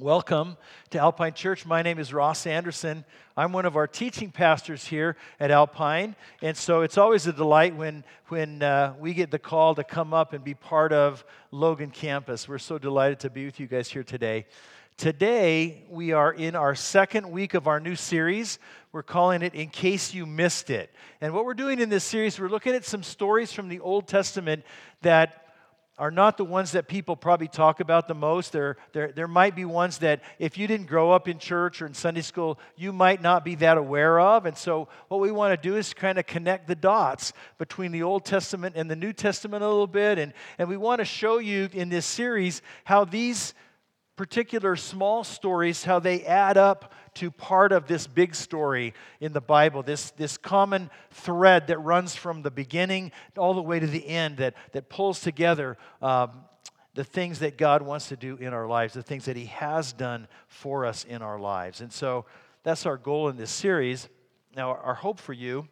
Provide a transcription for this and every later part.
Welcome to Alpine Church. My name is Ross Anderson. I'm one of our teaching pastors here at Alpine. And so it's always a delight when, when uh, we get the call to come up and be part of Logan campus. We're so delighted to be with you guys here today. Today, we are in our second week of our new series. We're calling it In Case You Missed It. And what we're doing in this series, we're looking at some stories from the Old Testament that are not the ones that people probably talk about the most. There, there, there might be ones that if you didn't grow up in church or in Sunday school, you might not be that aware of. And so, what we want to do is kind of connect the dots between the Old Testament and the New Testament a little bit. And, and we want to show you in this series how these particular small stories, how they add up to part of this big story in the Bible, this, this common thread that runs from the beginning all the way to the end, that, that pulls together um, the things that God wants to do in our lives, the things that He has done for us in our lives. And so that's our goal in this series. Now, our hope for you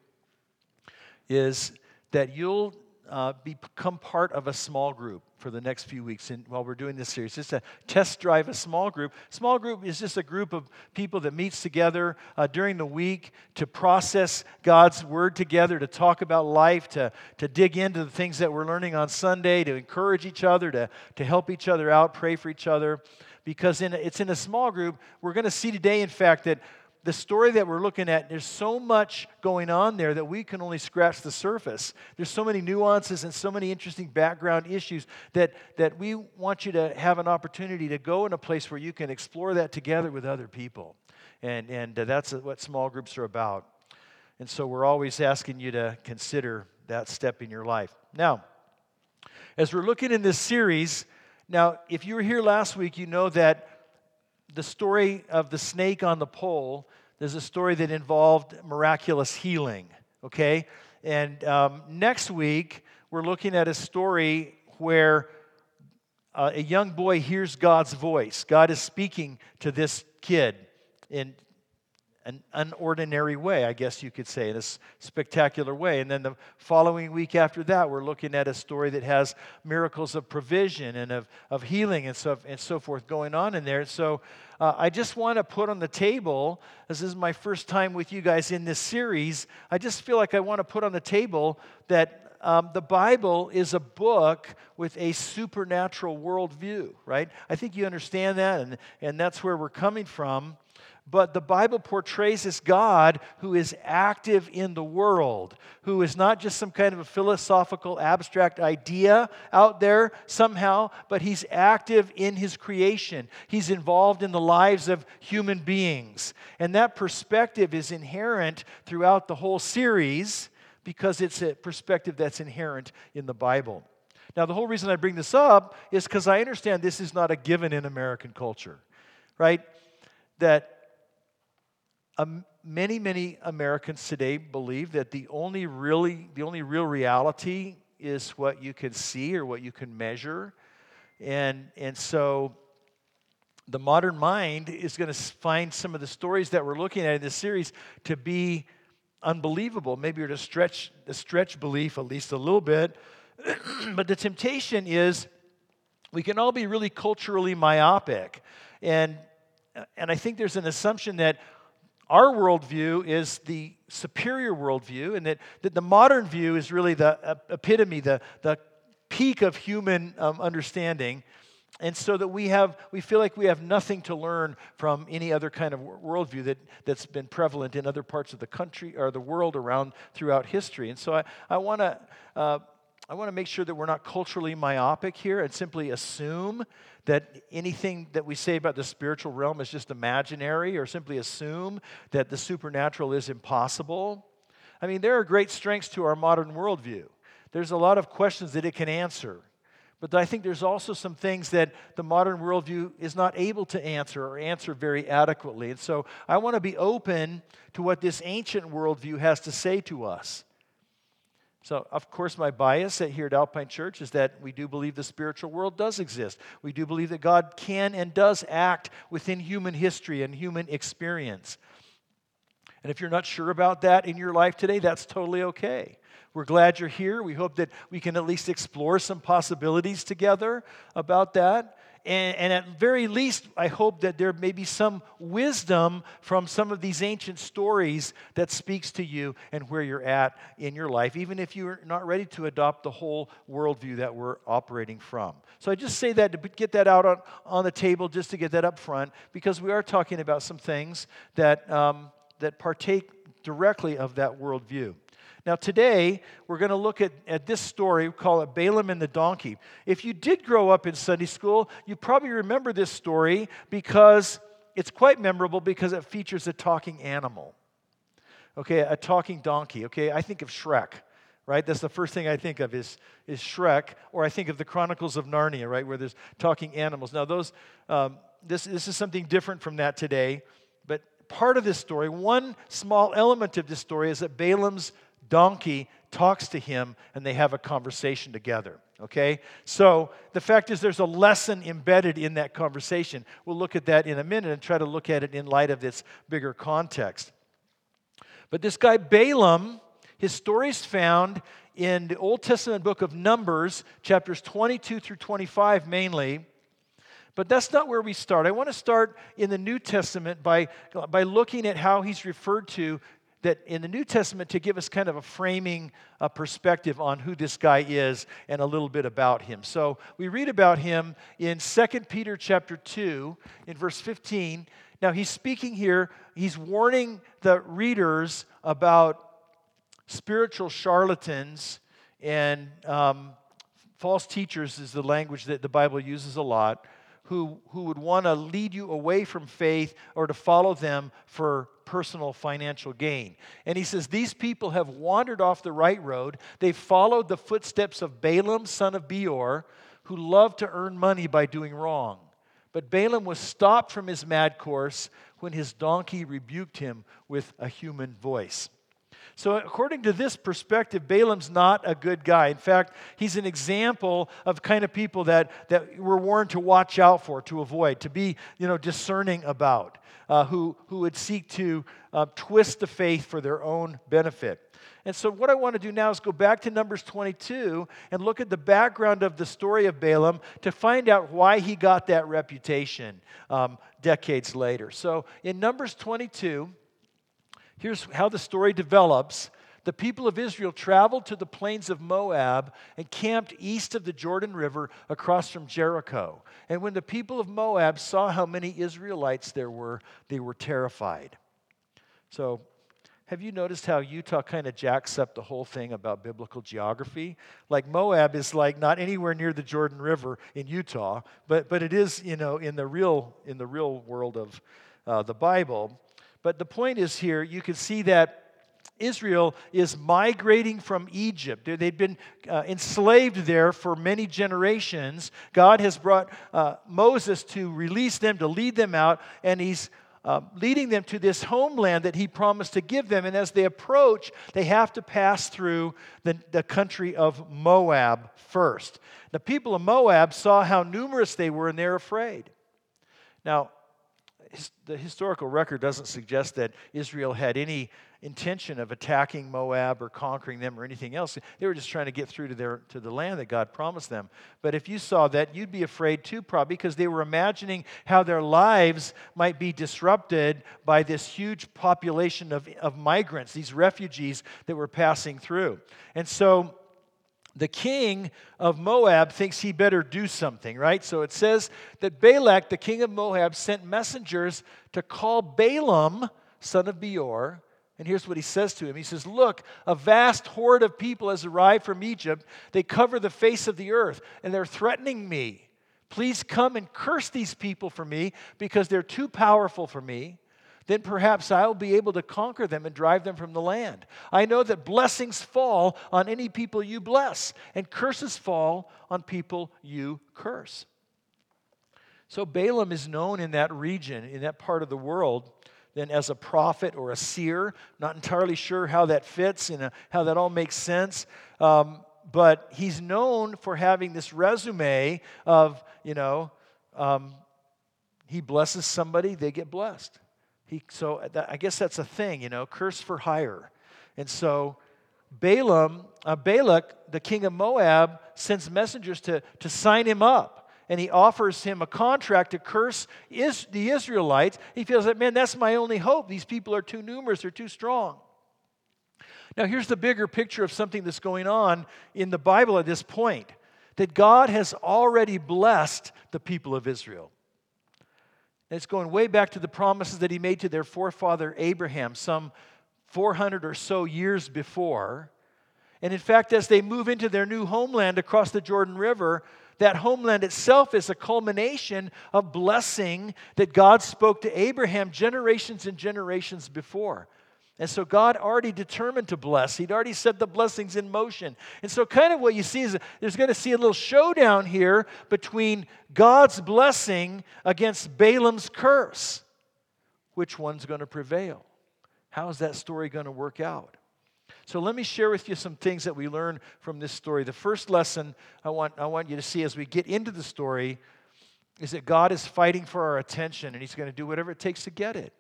is that you'll uh, become part of a small group for the next few weeks and while we're doing this series. Just to test drive a small group. Small group is just a group of people that meets together uh, during the week to process God's word together, to talk about life, to, to dig into the things that we're learning on Sunday, to encourage each other, to, to help each other out, pray for each other. Because in a, it's in a small group, we're going to see today, in fact, that the story that we're looking at, there's so much going on there that we can only scratch the surface. There's so many nuances and so many interesting background issues that, that we want you to have an opportunity to go in a place where you can explore that together with other people. And, and uh, that's what small groups are about. And so we're always asking you to consider that step in your life. Now, as we're looking in this series, now, if you were here last week, you know that the story of the snake on the pole, there's a story that involved miraculous healing, okay? And um, next week, we're looking at a story where uh, a young boy hears God's voice. God is speaking to this kid in an unordinary way, I guess you could say, in a spectacular way. And then the following week after that, we're looking at a story that has miracles of provision and of, of healing and so, and so forth going on in there. So uh, I just want to put on the table, this is my first time with you guys in this series, I just feel like I want to put on the table that um, the Bible is a book with a supernatural worldview, right? I think you understand that, and, and that's where we're coming from but the Bible portrays this God who is active in the world, who is not just some kind of a philosophical, abstract idea out there somehow, but he's active in his creation. He's involved in the lives of human beings. And that perspective is inherent throughout the whole series because it's a perspective that's inherent in the Bible. Now, the whole reason I bring this up is because I understand this is not a given in American culture, right? That um, many, many Americans today believe that the only really, the only real reality is what you can see or what you can measure. And, and so the modern mind is going to find some of the stories that we're looking at in this series to be unbelievable, maybe or to stretch, to stretch belief at least a little bit. but the temptation is we can all be really culturally myopic. And, and I think there's an assumption that our worldview is the superior worldview, and that, that the modern view is really the epitome, the, the peak of human um, understanding. And so that we have, we feel like we have nothing to learn from any other kind of worldview that, that's been prevalent in other parts of the country or the world around throughout history. And so I, I want to uh, I want to make sure that we're not culturally myopic here and simply assume that anything that we say about the spiritual realm is just imaginary or simply assume that the supernatural is impossible. I mean, there are great strengths to our modern worldview. There's a lot of questions that it can answer. But I think there's also some things that the modern worldview is not able to answer or answer very adequately. And so I want to be open to what this ancient worldview has to say to us. So, of course, my bias here at Alpine Church is that we do believe the spiritual world does exist. We do believe that God can and does act within human history and human experience. And if you're not sure about that in your life today, that's totally okay. We're glad you're here. We hope that we can at least explore some possibilities together about that. And, and, at very least, I hope that there may be some wisdom from some of these ancient stories that speaks to you and where you're at in your life, even if you're not ready to adopt the whole worldview that we're operating from. So I just say that to get that out on, on the table, just to get that up front, because we are talking about some things that, um, that partake directly of that worldview. Now, today, we're going to look at, at this story, we call it Balaam and the Donkey. If you did grow up in Sunday school, you probably remember this story because it's quite memorable because it features a talking animal. Okay, a talking donkey. Okay, I think of Shrek, right? That's the first thing I think of is, is Shrek, or I think of the Chronicles of Narnia, right, where there's talking animals. Now, those, um, this, this is something different from that today, but part of this story, one small element of this story is that Balaam's donkey talks to him and they have a conversation together. Okay? So the fact is, there's a lesson embedded in that conversation. We'll look at that in a minute and try to look at it in light of this bigger context. But this guy, Balaam, his story is found in the Old Testament book of Numbers, chapters 22 through 25 mainly. But that's not where we start. I want to start in the New Testament by, by looking at how he's referred to that in the New Testament to give us kind of a framing uh, perspective on who this guy is and a little bit about him. So we read about him in 2 Peter chapter 2 in verse 15. Now he's speaking here, he's warning the readers about spiritual charlatans and um, false teachers is the language that the Bible uses a lot. Who, who would want to lead you away from faith or to follow them for personal financial gain. And he says, These people have wandered off the right road. They've followed the footsteps of Balaam, son of Beor, who loved to earn money by doing wrong. But Balaam was stopped from his mad course when his donkey rebuked him with a human voice. So, according to this perspective, Balaam's not a good guy. In fact, he's an example of kind of people that, that we're warned to watch out for, to avoid, to be you know, discerning about, uh, who, who would seek to uh, twist the faith for their own benefit. And so, what I want to do now is go back to Numbers 22 and look at the background of the story of Balaam to find out why he got that reputation um, decades later. So, in Numbers 22, Here's how the story develops. The people of Israel traveled to the plains of Moab and camped east of the Jordan River across from Jericho. And when the people of Moab saw how many Israelites there were, they were terrified. So, have you noticed how Utah kind of jacks up the whole thing about biblical geography? Like Moab is like not anywhere near the Jordan River in Utah, but, but it is, you know, in the real, in the real world of uh, the Bible. But the point is here, you can see that Israel is migrating from Egypt. They'd been uh, enslaved there for many generations. God has brought uh, Moses to release them, to lead them out, and he's uh, leading them to this homeland that he promised to give them. And as they approach, they have to pass through the, the country of Moab first. The people of Moab saw how numerous they were, and they're afraid. Now, the historical record doesn't suggest that Israel had any intention of attacking Moab or conquering them or anything else. They were just trying to get through to, their, to the land that God promised them. But if you saw that, you'd be afraid too, probably, because they were imagining how their lives might be disrupted by this huge population of, of migrants, these refugees that were passing through. And so, the king of Moab thinks he better do something, right? So it says that Balak, the king of Moab, sent messengers to call Balaam, son of Beor. And here's what he says to him He says, Look, a vast horde of people has arrived from Egypt. They cover the face of the earth, and they're threatening me. Please come and curse these people for me because they're too powerful for me then perhaps I'll be able to conquer them and drive them from the land. I know that blessings fall on any people you bless, and curses fall on people you curse. So Balaam is known in that region, in that part of the world, then as a prophet or a seer. Not entirely sure how that fits and how that all makes sense. Um, but he's known for having this resume of, you know, um, he blesses somebody, they get blessed. He, so that, I guess that's a thing, you know, curse for hire. And so Balaam, uh, Balak, the king of Moab, sends messengers to, to sign him up. and he offers him a contract to curse is the Israelites. He feels that, man, that's my only hope. These people are too numerous, they're too strong. Now, here's the bigger picture of something that's going on in the Bible at this point that God has already blessed the people of Israel. And it's going way back to the promises that he made to their forefather Abraham some 400 or so years before. And in fact, as they move into their new homeland across the Jordan River, that homeland itself is a culmination of blessing that God spoke to Abraham generations and generations before. And so God already determined to bless. He'd already set the blessings in motion. And so, kind of what you see is there's going to see a little showdown here between God's blessing against Balaam's curse. Which one's going to prevail? How is that story going to work out? So, let me share with you some things that we learn from this story. The first lesson I want, I want you to see as we get into the story is that God is fighting for our attention and He's going to do whatever it takes to get it.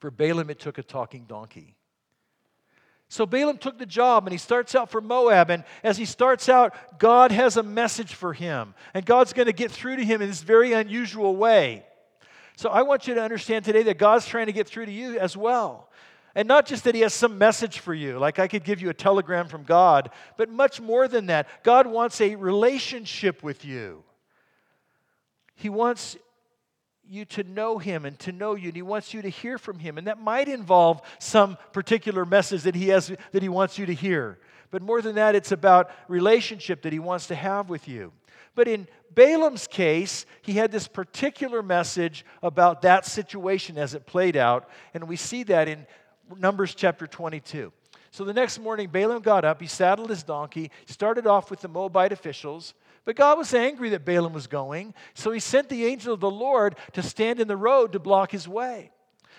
For Balaam, it took a talking donkey. So Balaam took the job and he starts out for Moab. And as he starts out, God has a message for him. And God's going to get through to him in this very unusual way. So I want you to understand today that God's trying to get through to you as well. And not just that he has some message for you, like I could give you a telegram from God, but much more than that. God wants a relationship with you. He wants you to know him and to know you and he wants you to hear from him. And that might involve some particular message that he has that he wants you to hear. But more than that it's about relationship that he wants to have with you. But in Balaam's case he had this particular message about that situation as it played out and we see that in Numbers chapter 22 so the next morning Balaam got up he saddled his donkey started off with the Moabite officials but God was angry that Balaam was going, so he sent the angel of the Lord to stand in the road to block his way.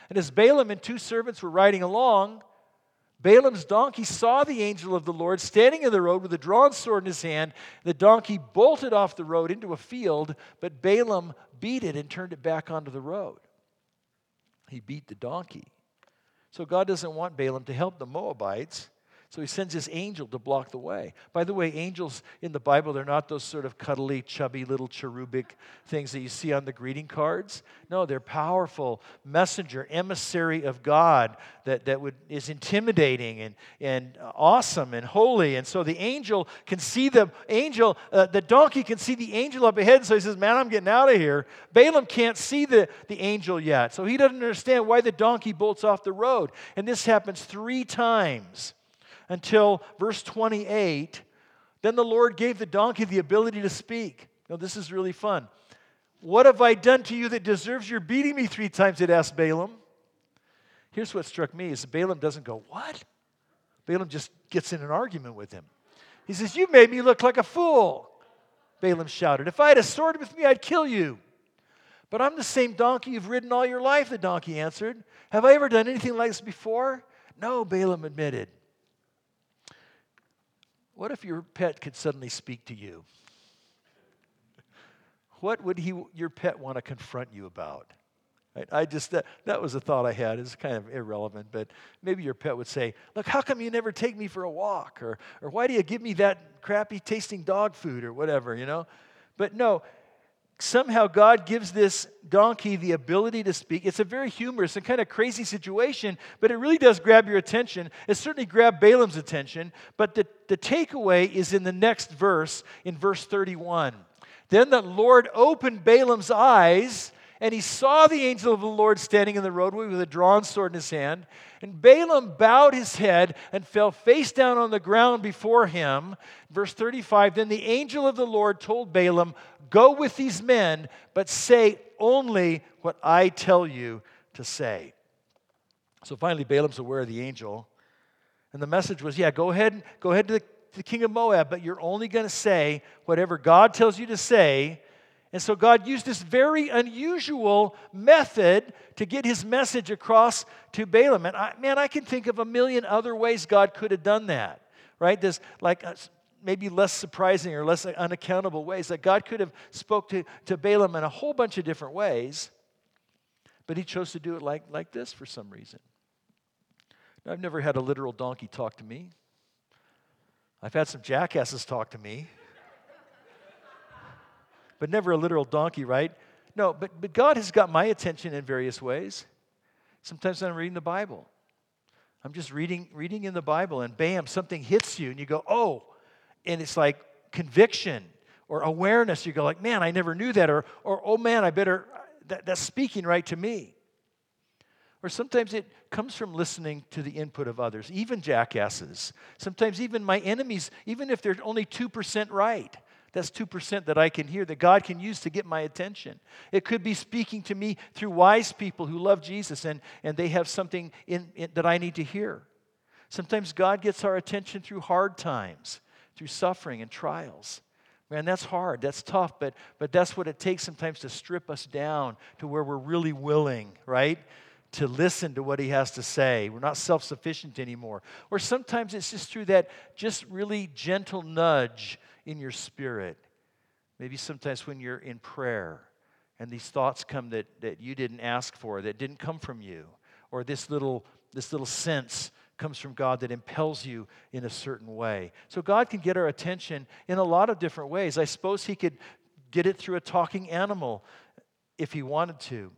And as Balaam and two servants were riding along, Balaam's donkey saw the angel of the Lord standing in the road with a drawn sword in his hand. The donkey bolted off the road into a field, but Balaam beat it and turned it back onto the road. He beat the donkey. So God doesn't want Balaam to help the Moabites. So he sends his angel to block the way. By the way, angels in the Bible, they're not those sort of cuddly, chubby little cherubic things that you see on the greeting cards. No, they're powerful messenger, emissary of God that, that would, is intimidating and, and awesome and holy. And so the angel can see the angel, uh, the donkey can see the angel up ahead. So he says, Man, I'm getting out of here. Balaam can't see the, the angel yet. So he doesn't understand why the donkey bolts off the road. And this happens three times until verse 28. Then the Lord gave the donkey the ability to speak. Now, this is really fun. What have I done to you that deserves your beating me three times? It asked Balaam. Here's what struck me is Balaam doesn't go, What? Balaam just gets in an argument with him. He says, You made me look like a fool. Balaam shouted, If I had a sword with me, I'd kill you. But I'm the same donkey you've ridden all your life, the donkey answered. Have I ever done anything like this before? No, Balaam admitted. What if your pet could suddenly speak to you? What would he, your pet want to confront you about? I just, that, that was a thought I had. It's kind of irrelevant, but maybe your pet would say, Look, how come you never take me for a walk? Or, or why do you give me that crappy tasting dog food or whatever, you know? But no, somehow God gives this donkey the ability to speak. It's a very humorous and kind of crazy situation, but it really does grab your attention. It certainly grabbed Balaam's attention, but the, the takeaway is in the next verse, in verse 31. Then the Lord opened Balaam's eyes and he saw the angel of the Lord standing in the roadway with a drawn sword in his hand. And Balaam bowed his head and fell face down on the ground before him. Verse 35 Then the angel of the Lord told Balaam, Go with these men, but say only what I tell you to say. So finally, Balaam's aware of the angel. And the message was, Yeah, go ahead, go ahead to the, the king of Moab, but you're only going to say whatever God tells you to say and so God used this very unusual method to get his message across to Balaam. And I, man, I can think of a million other ways God could have done that, right? There's like uh, maybe less surprising or less unaccountable ways that God could have spoke to, to Balaam in a whole bunch of different ways, but he chose to do it like, like this for some reason. Now, I've never had a literal donkey talk to me. I've had some jackasses talk to me. But never a literal donkey, right? No, but, but God has got my attention in various ways. Sometimes I'm reading the Bible. I'm just reading, reading in the Bible, and bam, something hits you, and you go, oh, and it's like conviction or awareness. You go like, man, I never knew that, or, or oh man, I better, that, that's speaking right to me. Or sometimes it comes from listening to the input of others, even jackasses. Sometimes even my enemies, even if they're only 2% right. That's 2% that I can hear that God can use to get my attention. It could be speaking to me through wise people who love Jesus and, and they have something in, in, that I need to hear. Sometimes God gets our attention through hard times, through suffering and trials. Man, that's hard. That's tough, but, but that's what it takes sometimes to strip us down to where we're really willing, right? To listen to what he has to say. We're not self sufficient anymore. Or sometimes it's just through that just really gentle nudge in your spirit. Maybe sometimes when you're in prayer and these thoughts come that, that you didn't ask for, that didn't come from you, or this little, this little sense comes from God that impels you in a certain way. So God can get our attention in a lot of different ways. I suppose He could get it through a talking animal if He wanted to.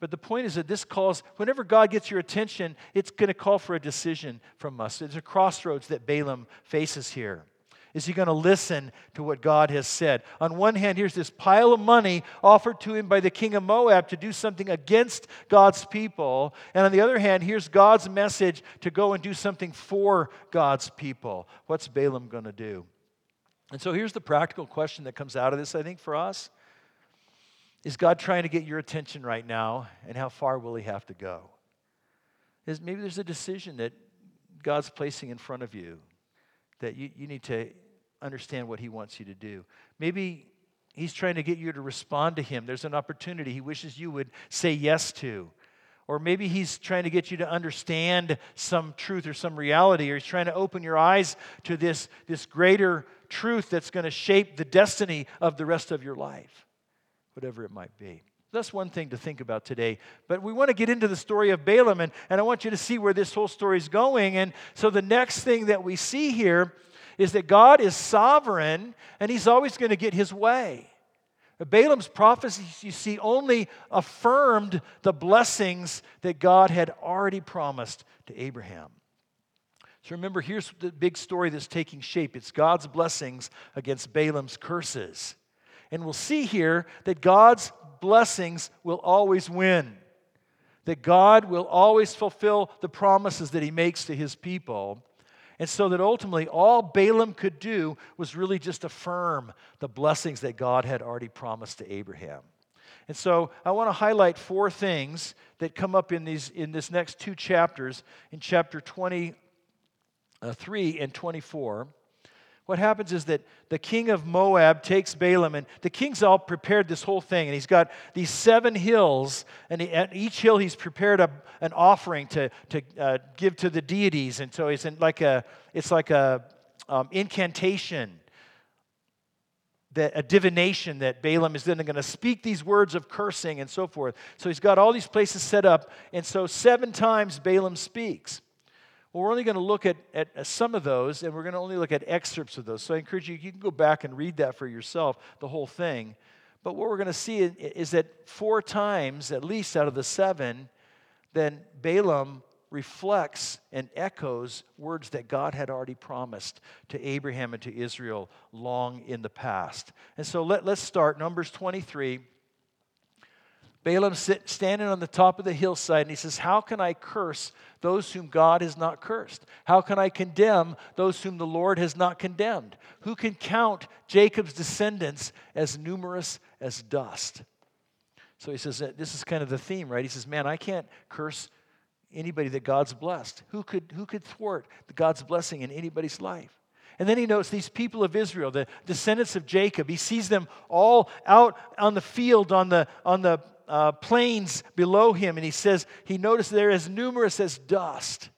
But the point is that this calls, whenever God gets your attention, it's going to call for a decision from us. There's a crossroads that Balaam faces here. Is he going to listen to what God has said? On one hand, here's this pile of money offered to him by the king of Moab to do something against God's people. And on the other hand, here's God's message to go and do something for God's people. What's Balaam going to do? And so here's the practical question that comes out of this, I think, for us. Is God trying to get your attention right now? And how far will he have to go? Is maybe there's a decision that God's placing in front of you that you, you need to understand what He wants you to do. Maybe He's trying to get you to respond to Him. There's an opportunity He wishes you would say yes to. Or maybe He's trying to get you to understand some truth or some reality, or He's trying to open your eyes to this, this greater truth that's going to shape the destiny of the rest of your life, whatever it might be. That's one thing to think about today. But we want to get into the story of Balaam, and, and I want you to see where this whole story is going. And so the next thing that we see here is that God is sovereign, and he's always going to get his way. Balaam's prophecies, you see, only affirmed the blessings that God had already promised to Abraham. So remember, here's the big story that's taking shape it's God's blessings against Balaam's curses. And we'll see here that God's blessings will always win. That God will always fulfill the promises that he makes to his people. And so that ultimately all Balaam could do was really just affirm the blessings that God had already promised to Abraham. And so I want to highlight four things that come up in these in this next two chapters in chapter 23 uh, and 24 what happens is that the king of Moab takes Balaam, and the king's all prepared this whole thing, and he's got these seven hills, and he, at each hill he's prepared a, an offering to, to uh, give to the deities, and so it's like a it's like a um, incantation, that a divination that Balaam is then going to speak these words of cursing and so forth. So he's got all these places set up, and so seven times Balaam speaks. Well, we're only going to look at, at some of those, and we're going to only look at excerpts of those. So I encourage you, you can go back and read that for yourself, the whole thing. But what we're going to see is that four times, at least out of the seven, then Balaam reflects and echoes words that God had already promised to Abraham and to Israel long in the past. And so let, let's start. Numbers 23. Balaam sit, standing on the top of the hillside, and he says, How can I curse those whom God has not cursed? How can I condemn those whom the Lord has not condemned? Who can count Jacob's descendants as numerous as dust? So he says, This is kind of the theme, right? He says, Man, I can't curse anybody that God's blessed. Who could, who could thwart God's blessing in anybody's life? And then he notes these people of Israel, the descendants of Jacob. He sees them all out on the field, on the, on the uh, plains below him, and he says he noticed they're as numerous as dust.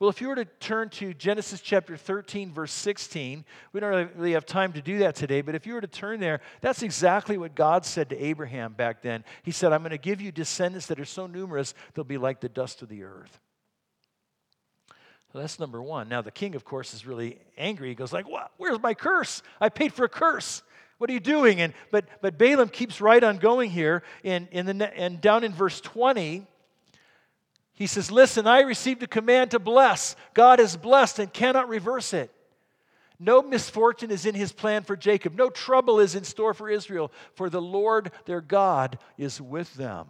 Well, if you were to turn to Genesis chapter 13, verse 16, we don't really have time to do that today, but if you were to turn there, that's exactly what God said to Abraham back then. He said, I'm going to give you descendants that are so numerous, they'll be like the dust of the earth. So that's number one. Now, the king, of course, is really angry. He goes like, what? Where's my curse? I paid for a curse. What are you doing? And, but, but Balaam keeps right on going here. In, in the, and down in verse 20, he says, Listen, I received a command to bless. God is blessed and cannot reverse it. No misfortune is in his plan for Jacob. No trouble is in store for Israel, for the Lord their God is with them.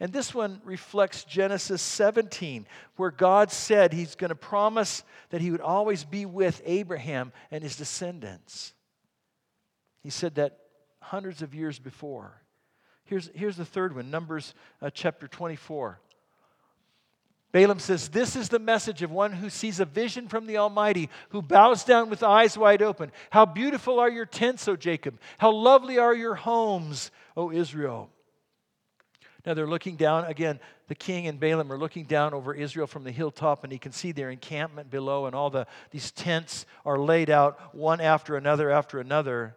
And this one reflects Genesis 17, where God said he's going to promise that he would always be with Abraham and his descendants. He said that hundreds of years before. Here's, here's the third one Numbers uh, chapter 24. Balaam says, This is the message of one who sees a vision from the Almighty, who bows down with eyes wide open. How beautiful are your tents, O Jacob! How lovely are your homes, O Israel! Now they're looking down, again, the king and Balaam are looking down over Israel from the hilltop, and he can see their encampment below, and all the, these tents are laid out one after another after another.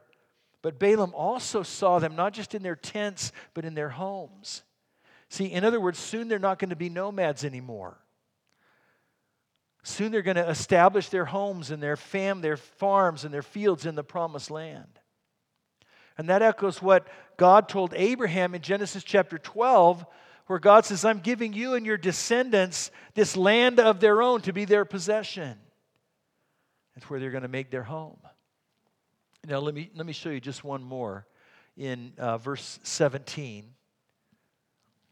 But Balaam also saw them not just in their tents, but in their homes. See, in other words, soon they're not going to be nomads anymore. Soon they're going to establish their homes and their fam, their farms and their fields in the promised land. And that echoes what God told Abraham in Genesis chapter 12, where God says, I'm giving you and your descendants this land of their own to be their possession. That's where they're going to make their home. Now, let me, let me show you just one more in uh, verse 17.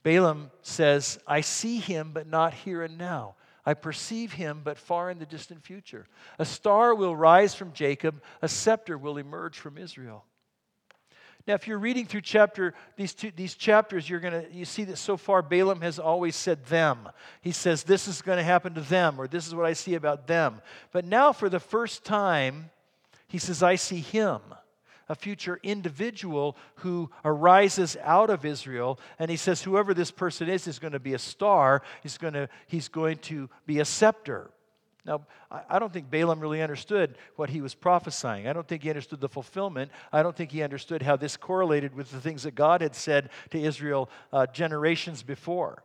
Balaam says, I see him, but not here and now. I perceive him, but far in the distant future. A star will rise from Jacob, a scepter will emerge from Israel. Now, if you're reading through chapter these two these chapters, you're gonna you see that so far Balaam has always said them. He says this is going to happen to them, or this is what I see about them. But now, for the first time, he says, I see him a future individual who arises out of Israel. And he says, whoever this person is, is going to be a star, he's going to, he's going to be a scepter. Now, I don't think Balaam really understood what he was prophesying. I don't think he understood the fulfillment. I don't think he understood how this correlated with the things that God had said to Israel uh, generations before.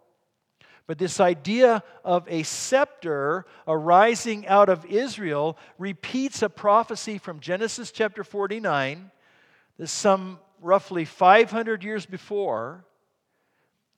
But this idea of a scepter arising out of Israel repeats a prophecy from Genesis chapter 49, some roughly 500 years before.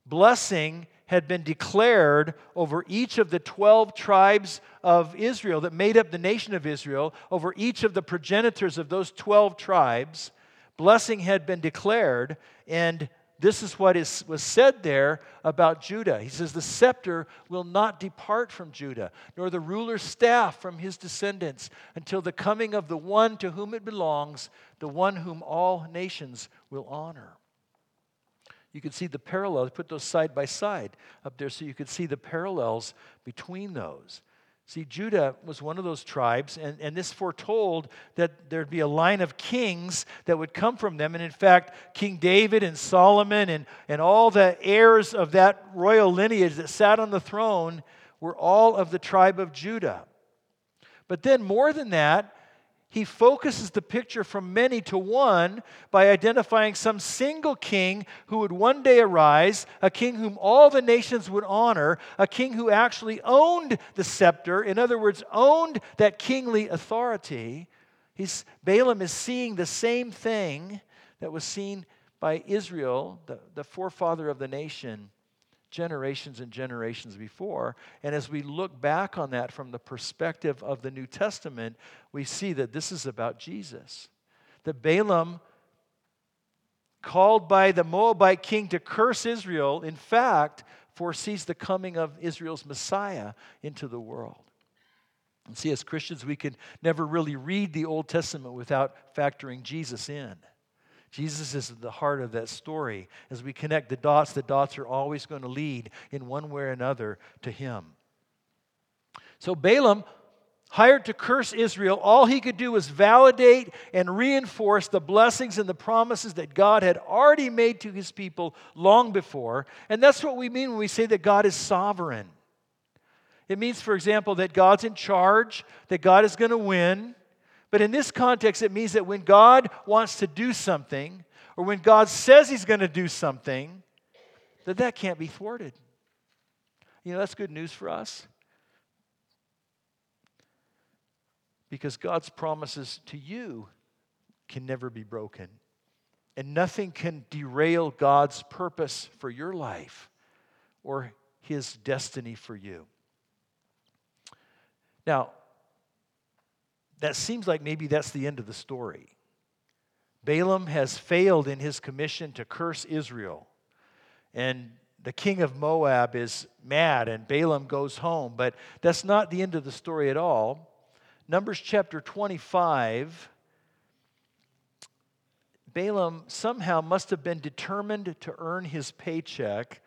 Blessing had been declared over each of the 12 tribes of Israel that made up the nation of Israel, over each of the progenitors of those 12 tribes. Blessing had been declared, and this is what is, was said there about Judah. He says, The scepter will not depart from Judah, nor the ruler's staff from his descendants, until the coming of the one to whom it belongs, the one whom all nations will honor. You can see the parallels, put those side by side up there so you could see the parallels between those. See, Judah was one of those tribes, and, and this foretold that there'd be a line of kings that would come from them. And in fact, King David and Solomon and, and all the heirs of that royal lineage that sat on the throne were all of the tribe of Judah. But then, more than that, he focuses the picture from many to one by identifying some single king who would one day arise, a king whom all the nations would honor, a king who actually owned the scepter, in other words, owned that kingly authority. He's, Balaam is seeing the same thing that was seen by Israel, the, the forefather of the nation generations and generations before. And as we look back on that from the perspective of the New Testament, we see that this is about Jesus. That Balaam, called by the Moabite king to curse Israel, in fact, foresees the coming of Israel's Messiah into the world. And see, as Christians, we can never really read the Old Testament without factoring Jesus in. Jesus is at the heart of that story. As we connect the dots, the dots are always going to lead in one way or another to him. So Balaam, hired to curse Israel, all he could do was validate and reinforce the blessings and the promises that God had already made to his people long before. And that's what we mean when we say that God is sovereign. It means, for example, that God's in charge, that God is going to win, but in this context, it means that when God wants to do something, or when God says He's going to do something, that that can't be thwarted. You know, that's good news for us. Because God's promises to you can never be broken. And nothing can derail God's purpose for your life or his destiny for you. Now, that seems like maybe that's the end of the story. Balaam has failed in his commission to curse Israel. And the king of Moab is mad, and Balaam goes home. But that's not the end of the story at all. Numbers chapter 25 Balaam somehow must have been determined to earn his paycheck.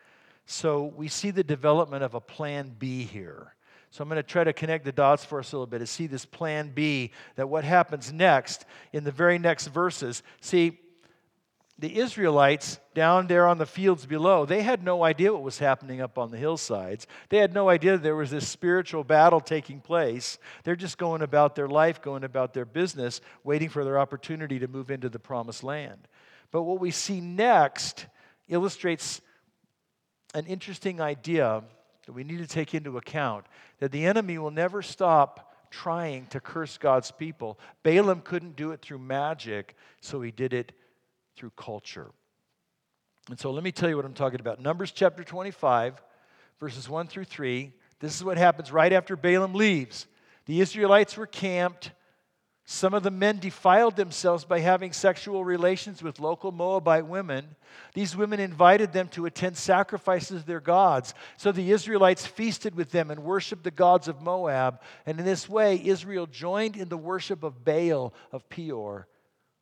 So we see the development of a plan B here. So I'm going to try to connect the dots for us a little bit to see this plan B, that what happens next in the very next verses. See, the Israelites down there on the fields below, they had no idea what was happening up on the hillsides. They had no idea there was this spiritual battle taking place. They're just going about their life, going about their business, waiting for their opportunity to move into the promised land. But what we see next illustrates an interesting idea that we need to take into account that the enemy will never stop trying to curse God's people. Balaam couldn't do it through magic, so he did it through culture. And so let me tell you what I'm talking about. Numbers chapter 25, verses 1 through 3. This is what happens right after Balaam leaves. The Israelites were camped. Some of the men defiled themselves by having sexual relations with local Moabite women. These women invited them to attend sacrifices to their gods. So the Israelites feasted with them and worshiped the gods of Moab. And in this way, Israel joined in the worship of Baal of Peor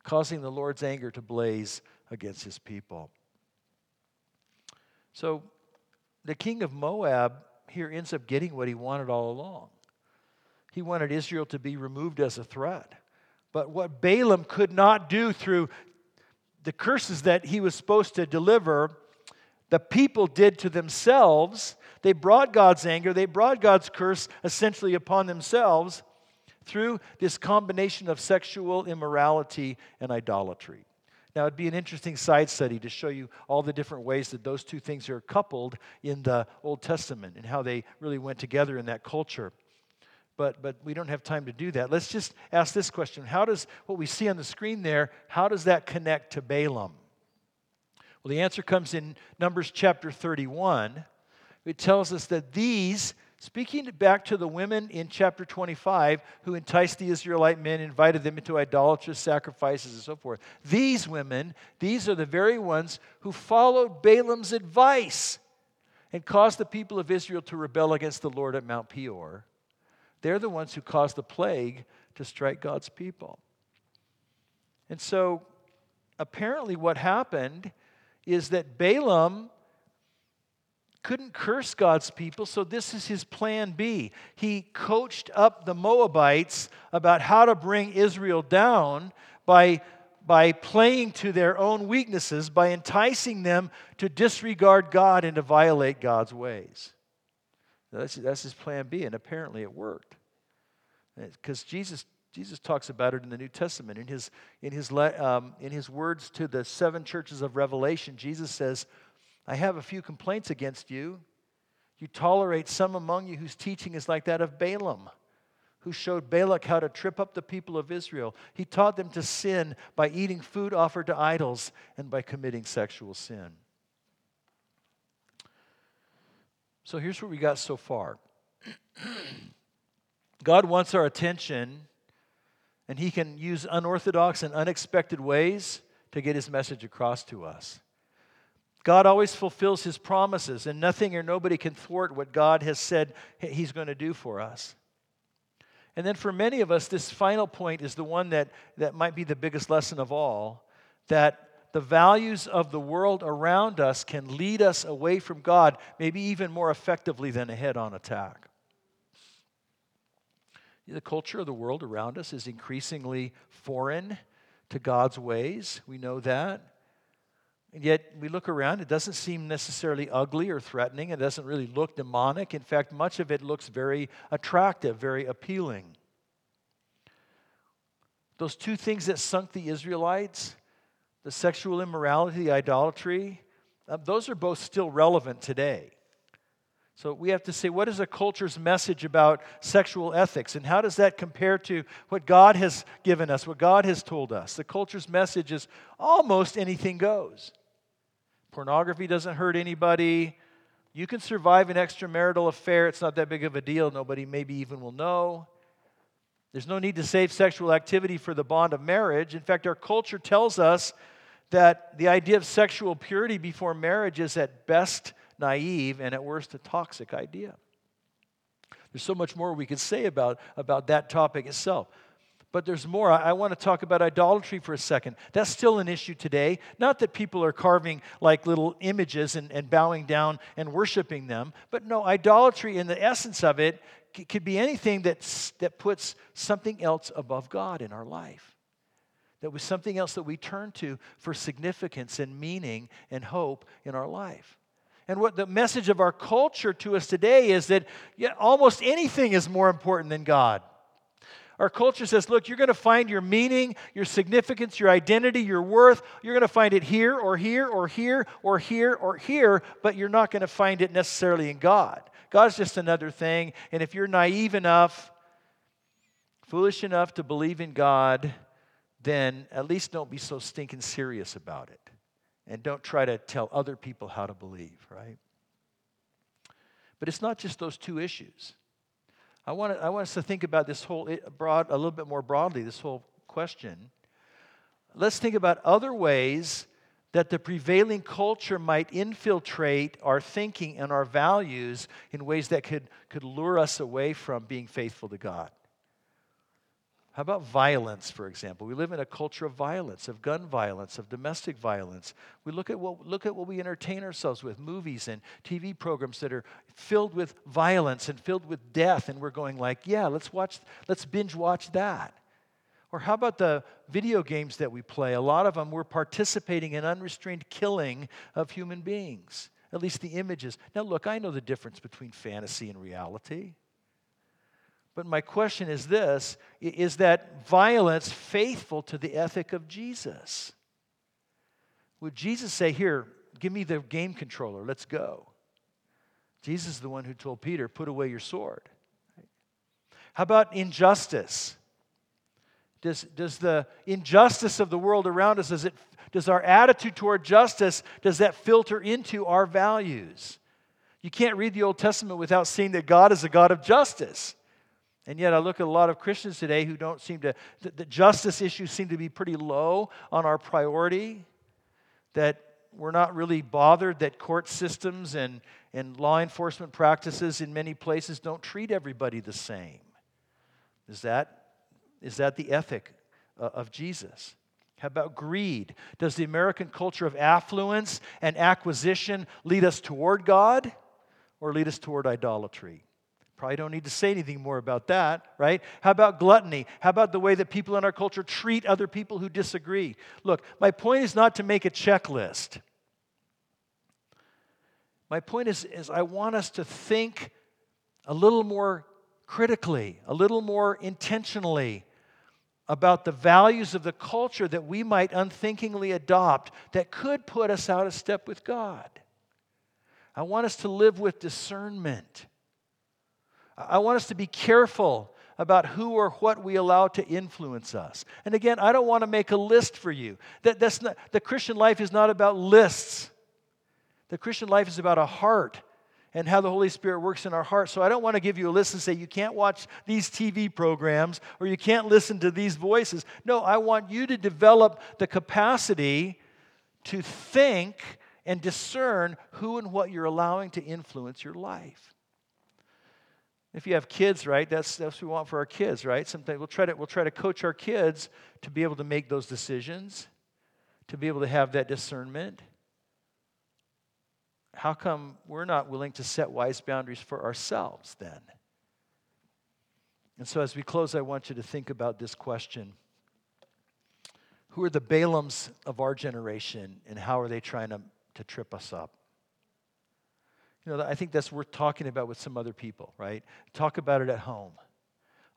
causing the Lord's anger to blaze against his people. So the king of Moab here ends up getting what he wanted all along. He wanted Israel to be removed as a threat. But what Balaam could not do through the curses that he was supposed to deliver, the people did to themselves. They brought God's anger, they brought God's curse essentially upon themselves through this combination of sexual immorality and idolatry. Now, it'd be an interesting side study to show you all the different ways that those two things are coupled in the Old Testament and how they really went together in that culture. But, but we don't have time to do that. Let's just ask this question How does what we see on the screen there, how does that connect to Balaam? Well, the answer comes in Numbers chapter 31. It tells us that these Speaking back to the women in chapter 25 who enticed the Israelite men, invited them into idolatrous sacrifices and so forth. These women, these are the very ones who followed Balaam's advice and caused the people of Israel to rebel against the Lord at Mount Peor. They're the ones who caused the plague to strike God's people. And so, apparently, what happened is that Balaam couldn't curse God's people, so this is his plan B. He coached up the Moabites about how to bring Israel down by, by playing to their own weaknesses, by enticing them to disregard God and to violate God's ways. That's, that's his plan B, and apparently it worked. Because Jesus Jesus talks about it in the New Testament. In his, in, his, um, in his words to the seven churches of Revelation, Jesus says, I have a few complaints against you. You tolerate some among you whose teaching is like that of Balaam, who showed Balak how to trip up the people of Israel. He taught them to sin by eating food offered to idols and by committing sexual sin. So here's what we got so far God wants our attention, and He can use unorthodox and unexpected ways to get His message across to us. God always fulfills his promises, and nothing or nobody can thwart what God has said he's going to do for us. And then for many of us, this final point is the one that, that might be the biggest lesson of all that the values of the world around us can lead us away from God, maybe even more effectively than a head on attack. The culture of the world around us is increasingly foreign to God's ways. We know that. And yet, we look around, it doesn't seem necessarily ugly or threatening. It doesn't really look demonic. In fact, much of it looks very attractive, very appealing. Those two things that sunk the Israelites the sexual immorality, the idolatry uh, those are both still relevant today. So we have to say, what is a culture's message about sexual ethics? And how does that compare to what God has given us, what God has told us? The culture's message is almost anything goes. Pornography doesn't hurt anybody. You can survive an extramarital affair. It's not that big of a deal. Nobody maybe even will know. There's no need to save sexual activity for the bond of marriage. In fact, our culture tells us that the idea of sexual purity before marriage is at best naive and at worst a toxic idea. There's so much more we could say about, about that topic itself. But there's more. I, I want to talk about idolatry for a second. That's still an issue today. Not that people are carving like little images and, and bowing down and worshiping them, but no, idolatry in the essence of it c- could be anything that's, that puts something else above God in our life. That was something else that we turn to for significance and meaning and hope in our life. And what the message of our culture to us today is that almost anything is more important than God. Our culture says, look, you're going to find your meaning, your significance, your identity, your worth. You're going to find it here or here or here or here or here, but you're not going to find it necessarily in God. God's just another thing. And if you're naive enough, foolish enough to believe in God, then at least don't be so stinking serious about it. And don't try to tell other people how to believe, right? But it's not just those two issues. I want, I want us to think about this whole eh, broad, a little bit more broadly, this whole question. Let's think about other ways that the prevailing culture might infiltrate our thinking and our values in ways that could, could lure us away from being faithful to God. How about violence, for example? We live in a culture of violence, of gun violence, of domestic violence. We look at what, look at what we entertain ourselves with movies and TV programs that are filled with violence and filled with death, and we're going like, yeah, let's watch, let's binge watch that. Or how about the video games that we play? A lot of them we're participating in unrestrained killing of human beings, at least the images. Now, look, I know the difference between fantasy and reality. But my question is this is that violence faithful to the ethic of Jesus? Would Jesus say, Here, give me the game controller, let's go? Jesus is the one who told Peter, Put away your sword. How about injustice? Does, does the injustice of the world around us, does, it, does our attitude toward justice, does that filter into our values? You can't read the Old Testament without seeing that God is a God of justice. And yet, I look at a lot of Christians today who don't seem to, the, justice issues seem to be pretty low on our priority, that we're not really bothered that court systems and, and law enforcement practices in many places don't treat everybody the same. Is that, is that the ethic uh, of Jesus? How about greed? Does the American culture of affluence and acquisition lead us toward God or lead us toward idolatry? Probably don't need to say anything more about that, right? How about gluttony? How about the way that people in our culture treat other people who disagree? Look, my point is not to make a checklist. My point is, is I want us to think a little more critically, a little more intentionally about the values of the culture that we might unthinkingly adopt that could put us out of step with God. I want us to live with discernment. I want us to be careful about who or what we allow to influence us. And again, I don't want to make a list for you. That, that's not, the Christian life is not about lists. The Christian life is about a heart and how the Holy Spirit works in our heart. So I don't want to give you a list and say you can't watch these TV programs or you can't listen to these voices. No, I want you to develop the capacity to think and discern who and what you're allowing to influence your life. If you have kids, right, that's, that's what we want for our kids, right? Sometimes we'll try, to, we'll try to coach our kids to be able to make those decisions, to be able to have that discernment. How come we're not willing to set wise boundaries for ourselves then? And so, as we close, I want you to think about this question Who are the Balaams of our generation, and how are they trying to, to trip us up? You know, I think that's worth talking about with some other people, right? Talk about it at home.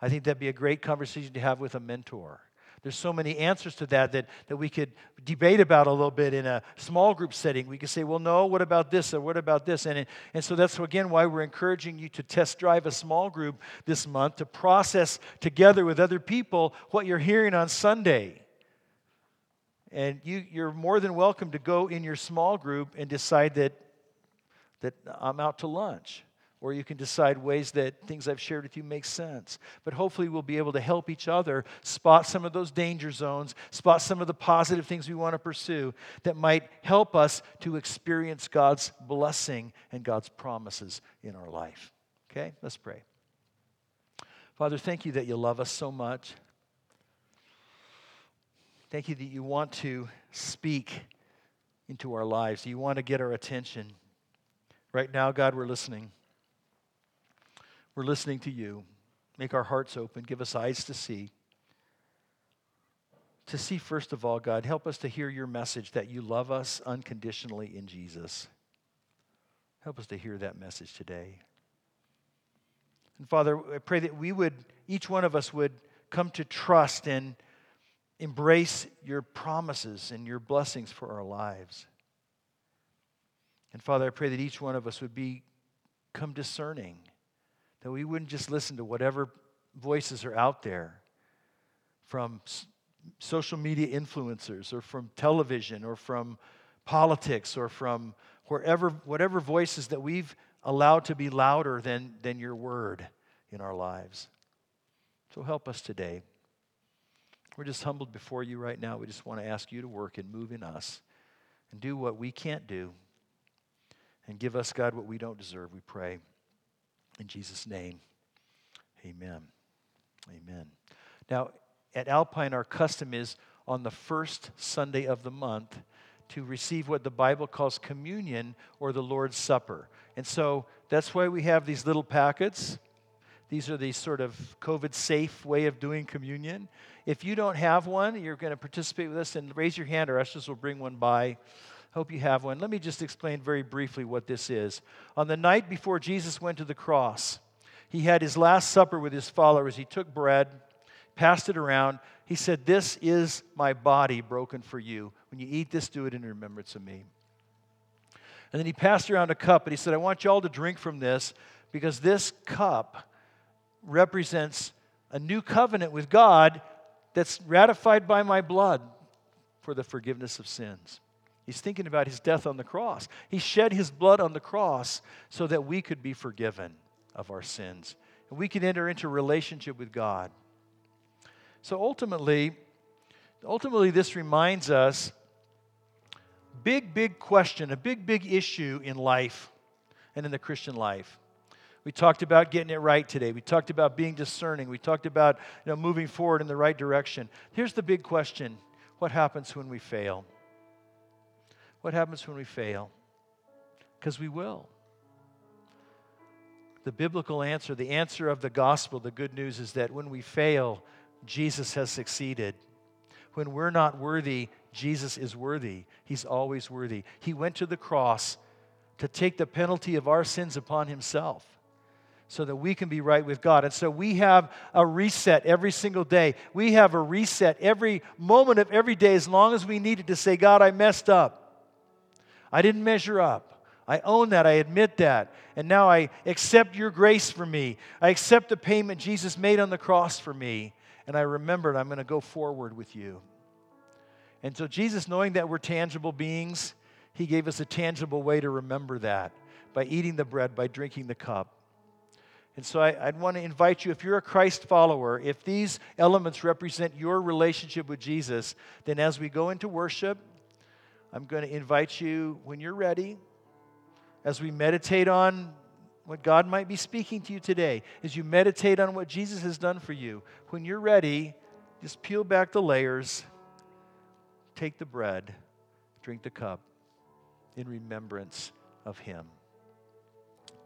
I think that'd be a great conversation to have with a mentor. There's so many answers to that, that that we could debate about a little bit in a small group setting. We could say, well, no, what about this or what about this? And, and so that's again why we're encouraging you to test drive a small group this month to process together with other people what you're hearing on Sunday. And you, you're more than welcome to go in your small group and decide that, that I'm out to lunch or you can decide ways that things I've shared with you make sense. But hopefully, we'll be able to help each other spot some of those danger zones, spot some of the positive things we want to pursue that might help us to experience God's blessing and God's promises in our life. Okay, let's pray. Father, thank you that you love us so much. Thank you that you want to speak into our lives. You want to get our attention. Right now, God, we're listening. We're listening to you. Make our hearts open. Give us eyes to see. To see, first of all, God, help us to hear your message that you love us unconditionally in Jesus. Help us to hear that message today. And Father, I pray that we would, each one of us would come to trust and embrace your promises and your blessings for our lives. And Father, I pray that each one of us would become discerning that we wouldn't just listen to whatever voices are out there from social media influencers or from television or from politics or from wherever, whatever voices that we've allowed to be louder than, than your word in our lives. So help us today. We're just humbled before you right now. We just want to ask you to work and move in us and do what we can't do and give us, God, what we don't deserve, we pray. In Jesus' name, amen. Amen. Now, at Alpine, our custom is on the first Sunday of the month to receive what the Bible calls communion or the Lord's Supper. And so that's why we have these little packets. These are the sort of COVID safe way of doing communion. If you don't have one, you're going to participate with us and raise your hand. Our ushers will bring one by. Hope you have one. Let me just explain very briefly what this is. On the night before Jesus went to the cross, he had his last supper with his followers. He took bread, passed it around. He said, This is my body broken for you. When you eat this, do it in remembrance of me. And then he passed around a cup and he said, I want you all to drink from this because this cup represents a new covenant with God that's ratified by my blood for the forgiveness of sins. He's thinking about his death on the cross. He shed his blood on the cross so that we could be forgiven of our sins and we could enter into relationship with God. So ultimately, ultimately this reminds us big big question, a big big issue in life and in the Christian life. We talked about getting it right today. We talked about being discerning. We talked about you know, moving forward in the right direction. Here's the big question what happens when we fail? What happens when we fail? Because we will. The biblical answer, the answer of the gospel, the good news is that when we fail, Jesus has succeeded. When we're not worthy, Jesus is worthy. He's always worthy. He went to the cross to take the penalty of our sins upon himself so that we can be right with God. And so we have a reset every single day. We have a reset every moment of every day as long as we need it to say, God, I messed up. I didn't measure up. I own that. I admit that. And now I accept your grace for me. I accept the payment Jesus made on the cross for me. And I remembered I'm going to go forward with you. And so, Jesus, knowing that we're tangible beings, He gave us a tangible way to remember that by eating the bread, by drinking the cup. And so I, would want to invite you, if you're a Christ follower, if these elements represent your relationship with Jesus, then as we go into worship, I'm going to invite you, when you're ready, as we meditate on what God might be speaking to you today, as you meditate on what Jesus has done for you, when you're ready, just peel back the layers, take the bread, drink the cup in remembrance of Him.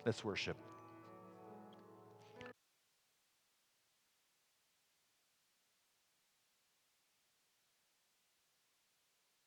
Let's worship.